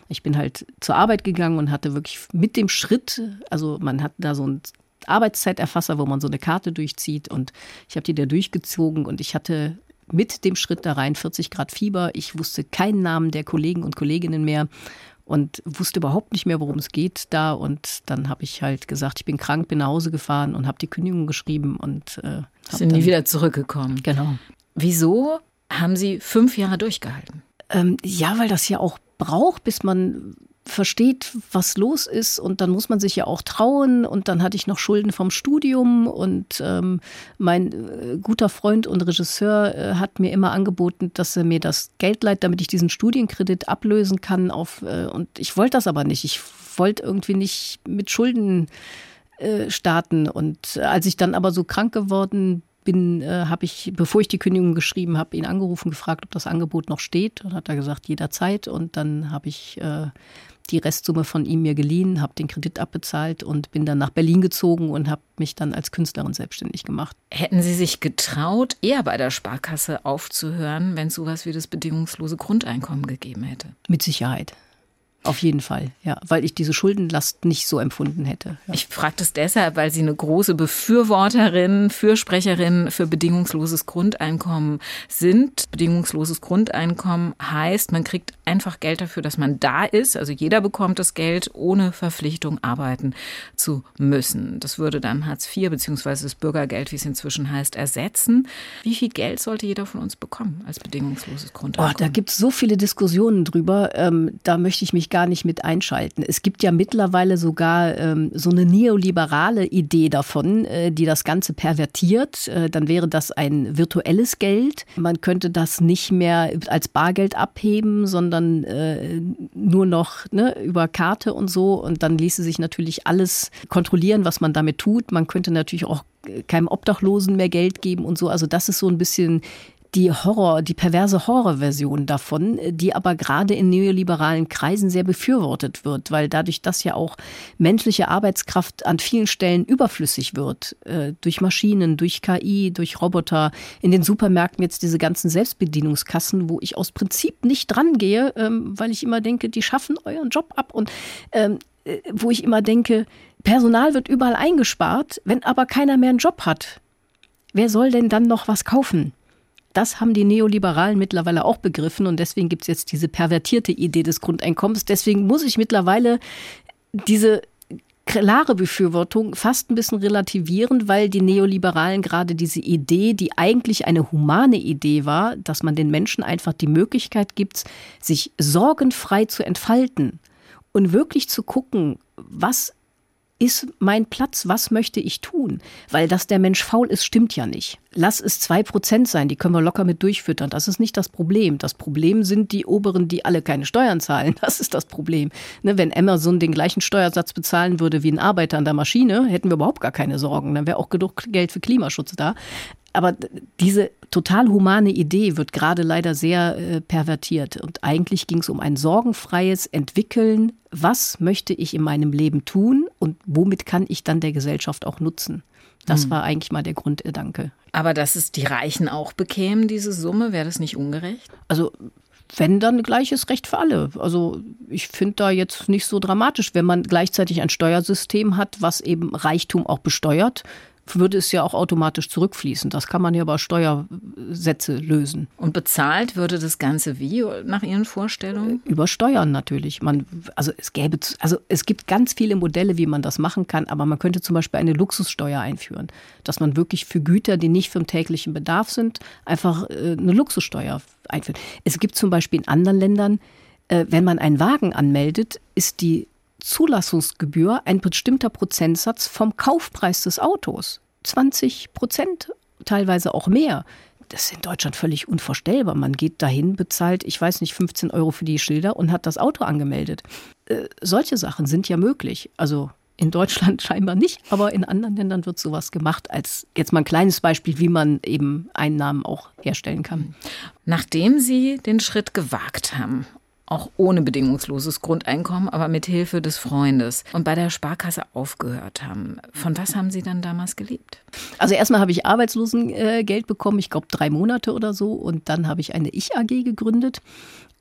Ich bin halt zur Arbeit gegangen und hatte wirklich mit dem Schritt, also man hat da so einen Arbeitszeiterfasser, wo man so eine Karte durchzieht und ich habe die da durchgezogen und ich hatte mit dem Schritt da rein 40 Grad Fieber. Ich wusste keinen Namen der Kollegen und Kolleginnen mehr und wusste überhaupt nicht mehr, worum es geht da. Und dann habe ich halt gesagt, ich bin krank, bin nach Hause gefahren und habe die Kündigung geschrieben und äh, sind nie wieder zurückgekommen. Genau. Wieso haben Sie fünf Jahre durchgehalten? Ähm, ja, weil das ja auch braucht, bis man versteht, was los ist und dann muss man sich ja auch trauen und dann hatte ich noch Schulden vom Studium und ähm, mein äh, guter Freund und Regisseur äh, hat mir immer angeboten, dass er mir das Geld leiht, damit ich diesen Studienkredit ablösen kann auf äh, und ich wollte das aber nicht. Ich wollte irgendwie nicht mit Schulden äh, starten und als ich dann aber so krank geworden bin, äh, habe ich, bevor ich die Kündigung geschrieben habe, ihn angerufen, gefragt, ob das Angebot noch steht. Und hat er gesagt, jederzeit. Und dann habe ich äh, die Restsumme von ihm mir geliehen, habe den Kredit abbezahlt und bin dann nach Berlin gezogen und habe mich dann als Künstlerin selbstständig gemacht. Hätten Sie sich getraut, eher bei der Sparkasse aufzuhören, wenn es sowas wie das bedingungslose Grundeinkommen gegeben hätte? Mit Sicherheit. Auf jeden Fall, ja, weil ich diese Schuldenlast nicht so empfunden hätte. Ja. Ich frage das deshalb, weil Sie eine große Befürworterin, Fürsprecherin für bedingungsloses Grundeinkommen sind. Bedingungsloses Grundeinkommen heißt, man kriegt einfach Geld dafür, dass man da ist. Also jeder bekommt das Geld, ohne Verpflichtung arbeiten zu müssen. Das würde dann Hartz IV bzw. das Bürgergeld, wie es inzwischen heißt, ersetzen. Wie viel Geld sollte jeder von uns bekommen als bedingungsloses Grundeinkommen? Oh, da gibt es so viele Diskussionen drüber. Ähm, da möchte ich mich gar nicht mit einschalten. Es gibt ja mittlerweile sogar ähm, so eine neoliberale Idee davon, äh, die das Ganze pervertiert. Äh, dann wäre das ein virtuelles Geld. Man könnte das nicht mehr als Bargeld abheben, sondern äh, nur noch ne, über Karte und so. Und dann ließe sich natürlich alles kontrollieren, was man damit tut. Man könnte natürlich auch keinem Obdachlosen mehr Geld geben und so. Also das ist so ein bisschen die Horror, die perverse Horrorversion davon, die aber gerade in neoliberalen Kreisen sehr befürwortet wird, weil dadurch, dass ja auch menschliche Arbeitskraft an vielen Stellen überflüssig wird, äh, durch Maschinen, durch KI, durch Roboter, in den Supermärkten jetzt diese ganzen Selbstbedienungskassen, wo ich aus Prinzip nicht dran gehe, ähm, weil ich immer denke, die schaffen euren Job ab und ähm, äh, wo ich immer denke, Personal wird überall eingespart, wenn aber keiner mehr einen Job hat. Wer soll denn dann noch was kaufen? Das haben die Neoliberalen mittlerweile auch begriffen und deswegen gibt es jetzt diese pervertierte Idee des Grundeinkommens. Deswegen muss ich mittlerweile diese klare Befürwortung fast ein bisschen relativieren, weil die Neoliberalen gerade diese Idee, die eigentlich eine humane Idee war, dass man den Menschen einfach die Möglichkeit gibt, sich sorgenfrei zu entfalten und wirklich zu gucken, was ist mein Platz? Was möchte ich tun? Weil dass der Mensch faul ist, stimmt ja nicht. Lass es zwei Prozent sein, die können wir locker mit durchfüttern. Das ist nicht das Problem. Das Problem sind die Oberen, die alle keine Steuern zahlen. Das ist das Problem. Ne, wenn Amazon den gleichen Steuersatz bezahlen würde wie ein Arbeiter an der Maschine, hätten wir überhaupt gar keine Sorgen. Dann wäre auch genug Geld für Klimaschutz da. Aber diese total humane Idee wird gerade leider sehr äh, pervertiert. Und eigentlich ging es um ein sorgenfreies Entwickeln. Was möchte ich in meinem Leben tun und womit kann ich dann der Gesellschaft auch nutzen? Das mhm. war eigentlich mal der Grundgedanke. Aber dass es die Reichen auch bekämen, diese Summe, wäre das nicht ungerecht? Also wenn dann gleiches Recht für alle. Also ich finde da jetzt nicht so dramatisch, wenn man gleichzeitig ein Steuersystem hat, was eben Reichtum auch besteuert würde es ja auch automatisch zurückfließen. Das kann man ja über Steuersätze lösen. Und bezahlt würde das Ganze wie nach Ihren Vorstellungen? Über Steuern natürlich. Man, also es gäbe, also es gibt ganz viele Modelle, wie man das machen kann, aber man könnte zum Beispiel eine Luxussteuer einführen, dass man wirklich für Güter, die nicht für den täglichen Bedarf sind, einfach äh, eine Luxussteuer einführt. Es gibt zum Beispiel in anderen Ländern, äh, wenn man einen Wagen anmeldet, ist die Zulassungsgebühr ein bestimmter Prozentsatz vom Kaufpreis des Autos. 20 Prozent, teilweise auch mehr. Das ist in Deutschland völlig unvorstellbar. Man geht dahin, bezahlt, ich weiß nicht, 15 Euro für die Schilder und hat das Auto angemeldet. Äh, solche Sachen sind ja möglich. Also in Deutschland scheinbar nicht, aber in anderen Ländern wird sowas gemacht. Als jetzt mal ein kleines Beispiel, wie man eben Einnahmen auch herstellen kann. Nachdem Sie den Schritt gewagt haben auch ohne bedingungsloses Grundeinkommen, aber mit Hilfe des Freundes und bei der Sparkasse aufgehört haben. Von was haben Sie dann damals gelebt? Also erstmal habe ich Arbeitslosengeld bekommen, ich glaube drei Monate oder so, und dann habe ich eine Ich-AG gegründet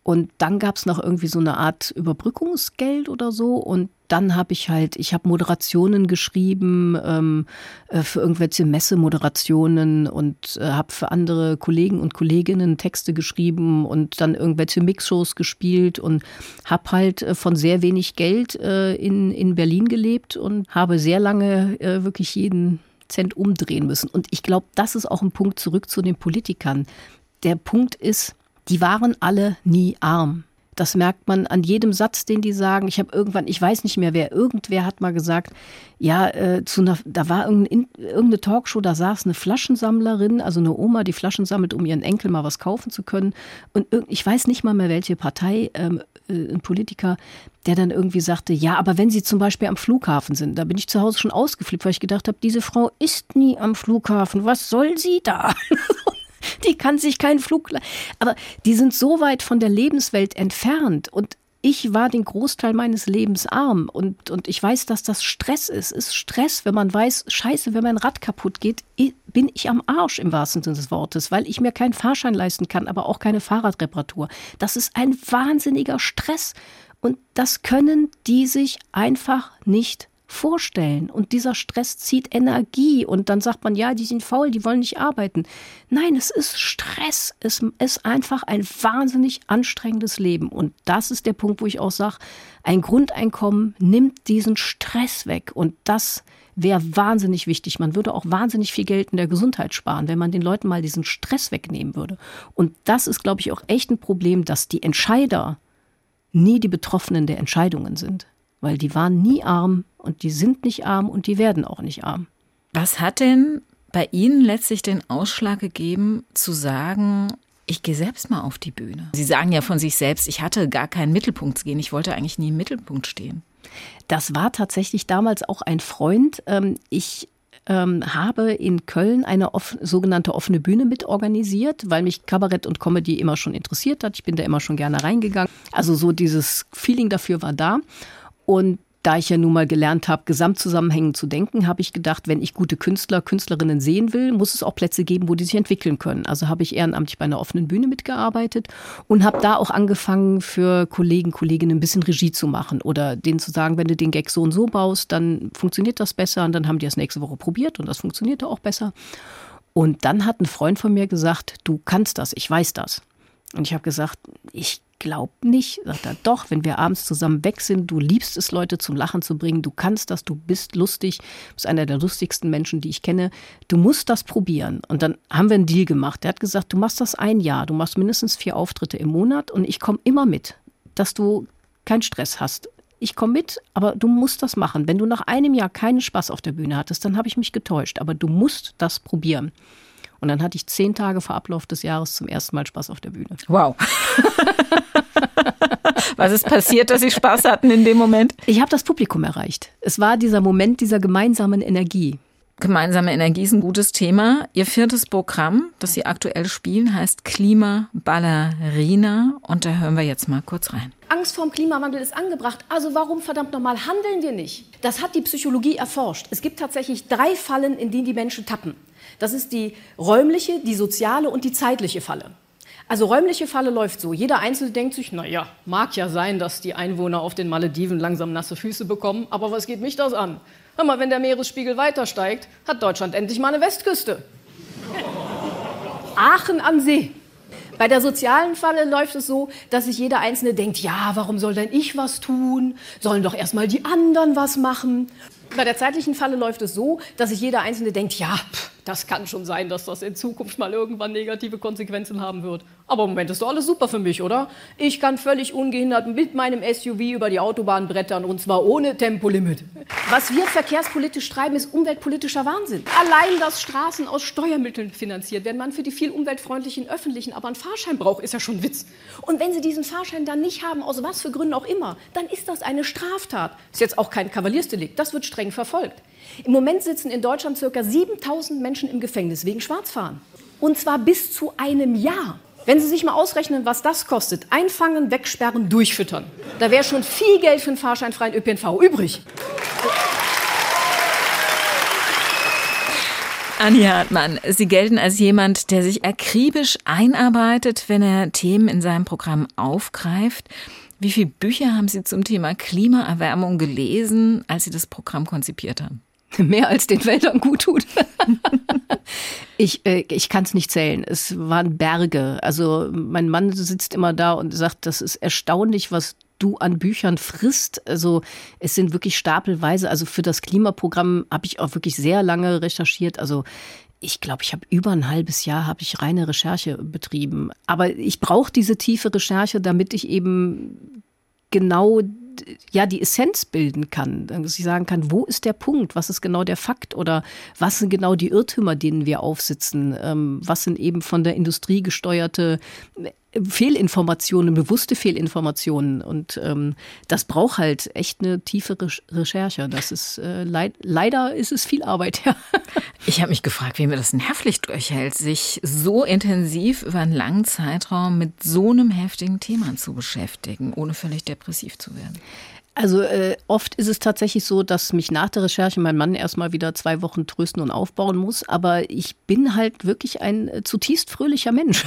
und dann gab es noch irgendwie so eine Art Überbrückungsgeld oder so. Und dann habe ich halt, ich habe Moderationen geschrieben ähm, äh, für irgendwelche Messemoderationen und äh, habe für andere Kollegen und Kolleginnen Texte geschrieben und dann irgendwelche Mixshows gespielt und habe halt äh, von sehr wenig Geld äh, in, in Berlin gelebt und habe sehr lange äh, wirklich jeden Cent umdrehen müssen. Und ich glaube, das ist auch ein Punkt zurück zu den Politikern. Der Punkt ist, die waren alle nie arm. Das merkt man an jedem Satz, den die sagen. Ich habe irgendwann, ich weiß nicht mehr wer, irgendwer hat mal gesagt, ja, äh, zu einer, da war irgendeine, irgendeine Talkshow, da saß eine Flaschensammlerin, also eine Oma, die Flaschen sammelt, um ihren Enkel mal was kaufen zu können. Und ich weiß nicht mal mehr, welche Partei, ähm, äh, ein Politiker, der dann irgendwie sagte, ja, aber wenn Sie zum Beispiel am Flughafen sind, da bin ich zu Hause schon ausgeflippt, weil ich gedacht habe, diese Frau ist nie am Flughafen, was soll sie da? die kann sich keinen Flug. Aber die sind so weit von der Lebenswelt entfernt und ich war den Großteil meines Lebens arm und, und ich weiß, dass das Stress ist. Es ist Stress, wenn man weiß, scheiße, wenn mein Rad kaputt geht, bin ich am Arsch im wahrsten Sinne des Wortes, weil ich mir keinen Fahrschein leisten kann, aber auch keine Fahrradreparatur. Das ist ein wahnsinniger Stress und das können die sich einfach nicht vorstellen. Und dieser Stress zieht Energie. Und dann sagt man, ja, die sind faul, die wollen nicht arbeiten. Nein, es ist Stress. Es ist einfach ein wahnsinnig anstrengendes Leben. Und das ist der Punkt, wo ich auch sage, ein Grundeinkommen nimmt diesen Stress weg. Und das wäre wahnsinnig wichtig. Man würde auch wahnsinnig viel Geld in der Gesundheit sparen, wenn man den Leuten mal diesen Stress wegnehmen würde. Und das ist, glaube ich, auch echt ein Problem, dass die Entscheider nie die Betroffenen der Entscheidungen sind weil die waren nie arm und die sind nicht arm und die werden auch nicht arm. Was hat denn bei Ihnen letztlich den Ausschlag gegeben, zu sagen, ich gehe selbst mal auf die Bühne? Sie sagen ja von sich selbst, ich hatte gar keinen Mittelpunkt zu gehen, ich wollte eigentlich nie im Mittelpunkt stehen. Das war tatsächlich damals auch ein Freund. Ähm, ich ähm, habe in Köln eine off sogenannte offene Bühne mitorganisiert, weil mich Kabarett und Comedy immer schon interessiert hat. Ich bin da immer schon gerne reingegangen. Also so dieses Feeling dafür war da. Und da ich ja nun mal gelernt habe, gesamtzusammenhängend zu denken, habe ich gedacht, wenn ich gute Künstler, Künstlerinnen sehen will, muss es auch Plätze geben, wo die sich entwickeln können. Also habe ich ehrenamtlich bei einer offenen Bühne mitgearbeitet und habe da auch angefangen, für Kollegen, Kolleginnen ein bisschen Regie zu machen oder denen zu sagen, wenn du den Gag so und so baust, dann funktioniert das besser und dann haben die das nächste Woche probiert und das funktionierte auch besser. Und dann hat ein Freund von mir gesagt, du kannst das, ich weiß das. Und ich habe gesagt, ich glaubt nicht. Sagt er, doch, wenn wir abends zusammen weg sind, du liebst es, Leute zum Lachen zu bringen, du kannst das, du bist lustig, du bist einer der lustigsten Menschen, die ich kenne. Du musst das probieren. Und dann haben wir einen Deal gemacht. Er hat gesagt, du machst das ein Jahr, du machst mindestens vier Auftritte im Monat und ich komme immer mit, dass du keinen Stress hast. Ich komme mit, aber du musst das machen. Wenn du nach einem Jahr keinen Spaß auf der Bühne hattest, dann habe ich mich getäuscht. Aber du musst das probieren. Und dann hatte ich zehn Tage vor Ablauf des Jahres zum ersten Mal Spaß auf der Bühne. Wow. Was ist passiert, dass Sie Spaß hatten in dem Moment? Ich habe das Publikum erreicht. Es war dieser Moment dieser gemeinsamen Energie. Gemeinsame Energie ist ein gutes Thema. Ihr viertes Programm, das Sie aktuell spielen, heißt Klima Ballerina. Und da hören wir jetzt mal kurz rein. Angst vorm Klimawandel ist angebracht. Also warum verdammt nochmal handeln wir nicht? Das hat die Psychologie erforscht. Es gibt tatsächlich drei Fallen, in denen die Menschen tappen. Das ist die räumliche, die soziale und die zeitliche Falle. Also räumliche Falle läuft so. Jeder Einzelne denkt sich, naja, mag ja sein, dass die Einwohner auf den Malediven langsam nasse Füße bekommen, aber was geht mich das an? Hör mal, wenn der Meeresspiegel weiter steigt, hat Deutschland endlich mal eine Westküste. Aachen an See. Bei der sozialen Falle läuft es so, dass sich jeder Einzelne denkt, ja, warum soll denn ich was tun? Sollen doch erstmal die anderen was machen. Bei der zeitlichen Falle läuft es so, dass sich jeder Einzelne denkt, ja, pff, das kann schon sein, dass das in Zukunft mal irgendwann negative Konsequenzen haben wird. Aber im Moment ist doch alles super für mich, oder? Ich kann völlig ungehindert mit meinem SUV über die Autobahn brettern und zwar ohne Tempolimit. Was wir verkehrspolitisch treiben, ist umweltpolitischer Wahnsinn. Allein, dass Straßen aus Steuermitteln finanziert werden, man für die viel umweltfreundlichen öffentlichen aber einen Fahrschein braucht, ist ja schon Witz. Und wenn Sie diesen Fahrschein dann nicht haben, aus was für Gründen auch immer, dann ist das eine Straftat. Ist jetzt auch kein Kavaliersdelikt, das wird streng verfolgt. Im Moment sitzen in Deutschland ca. 7000 Menschen im Gefängnis wegen Schwarzfahren. Und zwar bis zu einem Jahr. Wenn Sie sich mal ausrechnen, was das kostet, einfangen, wegsperren, durchfüttern, da wäre schon viel Geld für einen fahrscheinfreien ÖPNV übrig. Anja Hartmann, Sie gelten als jemand, der sich akribisch einarbeitet, wenn er Themen in seinem Programm aufgreift. Wie viele Bücher haben Sie zum Thema Klimaerwärmung gelesen, als Sie das Programm konzipiert haben? Mehr als den Wäldern gut tut. ich äh, ich kann es nicht zählen. Es waren Berge. Also mein Mann sitzt immer da und sagt, das ist erstaunlich, was du an Büchern frisst. Also es sind wirklich stapelweise. Also für das Klimaprogramm habe ich auch wirklich sehr lange recherchiert. Also ich glaube, ich habe über ein halbes Jahr habe ich reine Recherche betrieben. Aber ich brauche diese tiefe Recherche, damit ich eben genau ja die Essenz bilden kann, dass ich sagen kann, wo ist der Punkt, was ist genau der Fakt? Oder was sind genau die Irrtümer, denen wir aufsitzen, ähm, was sind eben von der Industrie gesteuerte Fehlinformationen, bewusste Fehlinformationen. Und ähm, das braucht halt echt eine tiefe Recherche. Das ist äh, leid, leider ist es viel Arbeit, ja. Ich habe mich gefragt, wie mir das nervlich durchhält, sich so intensiv über einen langen Zeitraum mit so einem heftigen Thema zu beschäftigen, ohne völlig depressiv zu werden. Also äh, oft ist es tatsächlich so, dass mich nach der Recherche mein Mann erstmal wieder zwei Wochen trösten und aufbauen muss. Aber ich bin halt wirklich ein äh, zutiefst fröhlicher Mensch.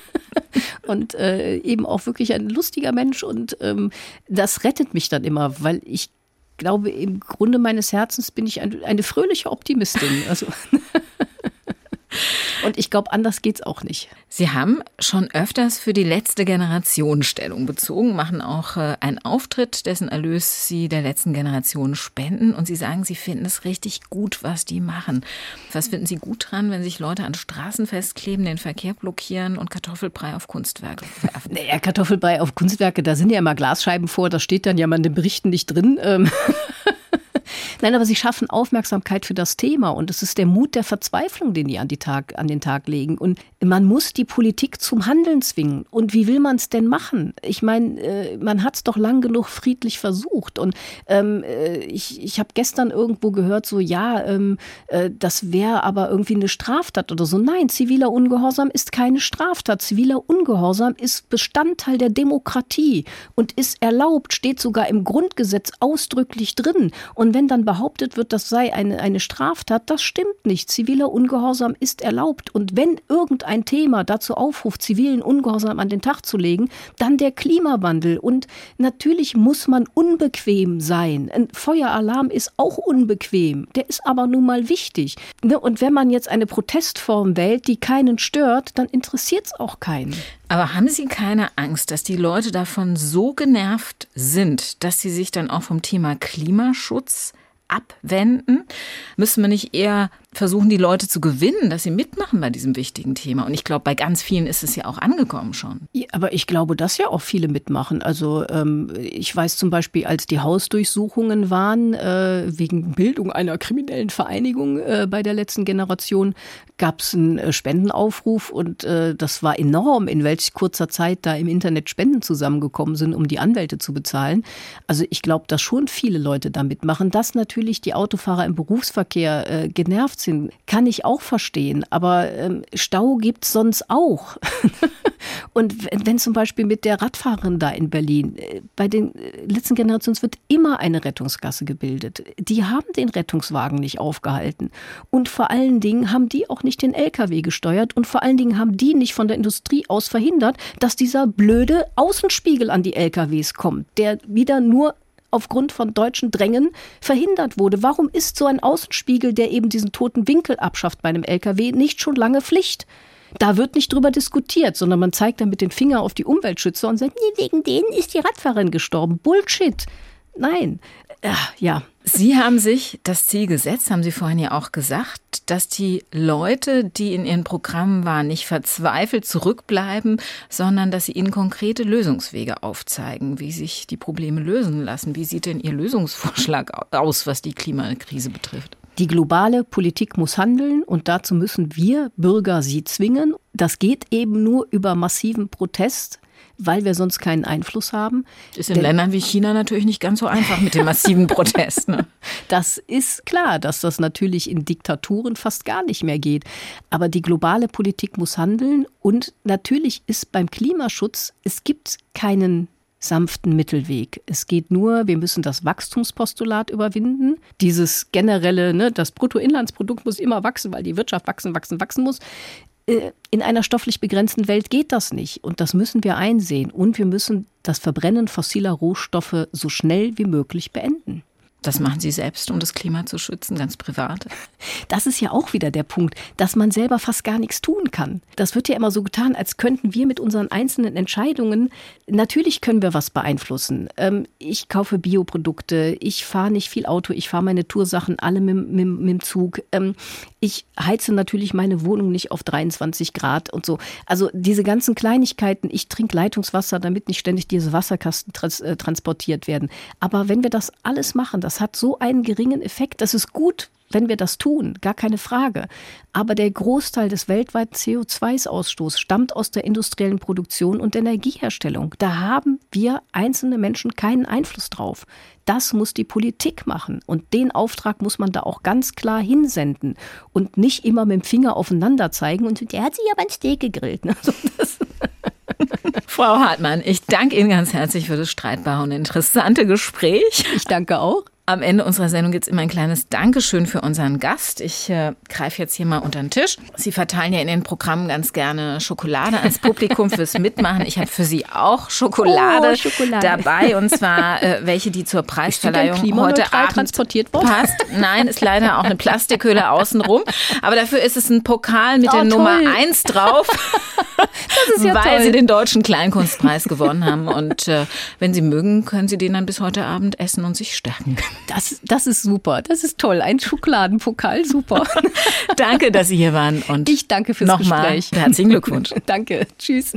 und äh, eben auch wirklich ein lustiger Mensch. Und ähm, das rettet mich dann immer, weil ich glaube, im Grunde meines Herzens bin ich ein, eine fröhliche Optimistin. Also Und ich glaube, anders geht es auch nicht. Sie haben schon öfters für die letzte Generation Stellung bezogen, machen auch äh, einen Auftritt, dessen Erlös Sie der letzten Generation spenden. Und Sie sagen, Sie finden es richtig gut, was die machen. Was finden Sie gut dran, wenn sich Leute an Straßen festkleben, den Verkehr blockieren und Kartoffelbrei auf Kunstwerke werfen? Naja, Kartoffelbrei auf Kunstwerke, da sind ja immer Glasscheiben vor, das steht dann ja mal in den Berichten nicht drin. Nein, aber sie schaffen Aufmerksamkeit für das Thema und es ist der Mut der Verzweiflung, den die an, die Tag, an den Tag legen. Und man muss die Politik zum Handeln zwingen. Und wie will man es denn machen? Ich meine, äh, man hat es doch lang genug friedlich versucht. Und ähm, äh, ich, ich habe gestern irgendwo gehört, so ja, ähm, äh, das wäre aber irgendwie eine Straftat oder so. Nein, ziviler Ungehorsam ist keine Straftat. Ziviler Ungehorsam ist Bestandteil der Demokratie und ist erlaubt, steht sogar im Grundgesetz ausdrücklich drin. Und wenn dann behauptet wird, das sei eine, eine Straftat, das stimmt nicht. Ziviler Ungehorsam ist erlaubt. Und wenn irgendein Thema dazu aufruft, zivilen Ungehorsam an den Tag zu legen, dann der Klimawandel. Und natürlich muss man unbequem sein. Ein Feueralarm ist auch unbequem. Der ist aber nun mal wichtig. Ne, und wenn man jetzt eine Protestform wählt, die keinen stört, dann interessiert es auch keinen. Aber haben Sie keine Angst, dass die Leute davon so genervt sind, dass sie sich dann auch vom Thema Klimaschutz abwenden? Müssen wir nicht eher versuchen, die Leute zu gewinnen, dass sie mitmachen bei diesem wichtigen Thema? Und ich glaube, bei ganz vielen ist es ja auch angekommen schon. Ja, aber ich glaube, dass ja auch viele mitmachen. Also ähm, ich weiß zum Beispiel, als die Hausdurchsuchungen waren, äh, wegen Bildung einer kriminellen Vereinigung äh, bei der letzten Generation, gab es einen äh, Spendenaufruf und äh, das war enorm, in welch kurzer Zeit da im Internet Spenden zusammengekommen sind, um die Anwälte zu bezahlen. Also ich glaube, dass schon viele Leute da mitmachen, dass natürlich die Autofahrer im Berufsverkehr äh, genervt sind, kann ich auch verstehen. Aber ähm, Stau gibt es sonst auch. und wenn zum Beispiel mit der Radfahrerin da in Berlin, äh, bei den äh, letzten Generationen wird immer eine Rettungsgasse gebildet. Die haben den Rettungswagen nicht aufgehalten. Und vor allen Dingen haben die auch nicht den LKW gesteuert und vor allen Dingen haben die nicht von der Industrie aus verhindert, dass dieser blöde Außenspiegel an die LKWs kommt, der wieder nur aufgrund von deutschen Drängen verhindert wurde. Warum ist so ein Außenspiegel, der eben diesen toten Winkel abschafft bei einem LKW, nicht schon lange Pflicht? Da wird nicht drüber diskutiert, sondern man zeigt dann mit dem Finger auf die Umweltschützer und sagt, nee, wegen denen ist die Radfahrerin gestorben. Bullshit. Nein. Ja. Sie haben sich das Ziel gesetzt, haben Sie vorhin ja auch gesagt, dass die Leute, die in ihren Programmen waren, nicht verzweifelt zurückbleiben, sondern dass sie ihnen konkrete Lösungswege aufzeigen, wie sich die Probleme lösen lassen. Wie sieht denn Ihr Lösungsvorschlag aus, was die Klimakrise betrifft? Die globale Politik muss handeln und dazu müssen wir Bürger sie zwingen. Das geht eben nur über massiven Protest, weil wir sonst keinen Einfluss haben. Ist in Denn, Ländern wie China natürlich nicht ganz so einfach mit dem massiven Protest. Ne? Das ist klar, dass das natürlich in Diktaturen fast gar nicht mehr geht. Aber die globale Politik muss handeln und natürlich ist beim Klimaschutz, es gibt keinen sanften Mittelweg. Es geht nur, wir müssen das Wachstumspostulat überwinden. Dieses generelle, ne, das Bruttoinlandsprodukt muss immer wachsen, weil die Wirtschaft wachsen, wachsen, wachsen muss. Äh, in einer stofflich begrenzten Welt geht das nicht. Und das müssen wir einsehen. Und wir müssen das Verbrennen fossiler Rohstoffe so schnell wie möglich beenden. Das machen Sie selbst, um das Klima zu schützen, ganz privat. Das ist ja auch wieder der Punkt, dass man selber fast gar nichts tun kann. Das wird ja immer so getan, als könnten wir mit unseren einzelnen Entscheidungen, natürlich können wir was beeinflussen. Ähm, ich kaufe Bioprodukte, ich fahre nicht viel Auto, ich fahre meine Toursachen alle mit, mit, mit dem Zug. Ich heize natürlich meine Wohnung nicht auf 23 Grad und so. Also diese ganzen Kleinigkeiten, ich trinke Leitungswasser, damit nicht ständig diese Wasserkasten trans äh, transportiert werden. Aber wenn wir das alles machen, das das hat so einen geringen Effekt, dass es gut wenn wir das tun, gar keine Frage. Aber der Großteil des weltweiten CO2-Ausstoßes stammt aus der industriellen Produktion und Energieherstellung. Da haben wir einzelne Menschen keinen Einfluss drauf. Das muss die Politik machen. Und den Auftrag muss man da auch ganz klar hinsenden und nicht immer mit dem Finger aufeinander zeigen und der hat sich aber ein Steak gegrillt. Also Frau Hartmann, ich danke Ihnen ganz herzlich für das streitbare und interessante Gespräch. Ich danke auch. Am Ende unserer Sendung gibt es immer ein kleines Dankeschön für unseren Gast. Ich äh, greife jetzt hier mal unter den Tisch. Sie verteilen ja in den Programmen ganz gerne Schokolade ans Publikum fürs Mitmachen. Ich habe für Sie auch Schokolade, oh, Schokolade, dabei und zwar äh, welche, die zur Preisverleihung heute Abend transportiert worden? passt. Nein, ist leider auch eine Plastikhülle außenrum. Aber dafür ist es ein Pokal mit oh, der toll. Nummer 1 drauf, ja weil toll. Sie den Deutschen Kleinkunstpreis gewonnen haben. Und äh, wenn Sie mögen, können Sie den dann bis heute Abend essen und sich stärken. Das, das ist super. Das ist toll. Ein Schokoladenpokal, super. danke, dass Sie hier waren. Und ich danke fürs nochmal Gespräch. Herzlichen Glückwunsch. danke. Tschüss.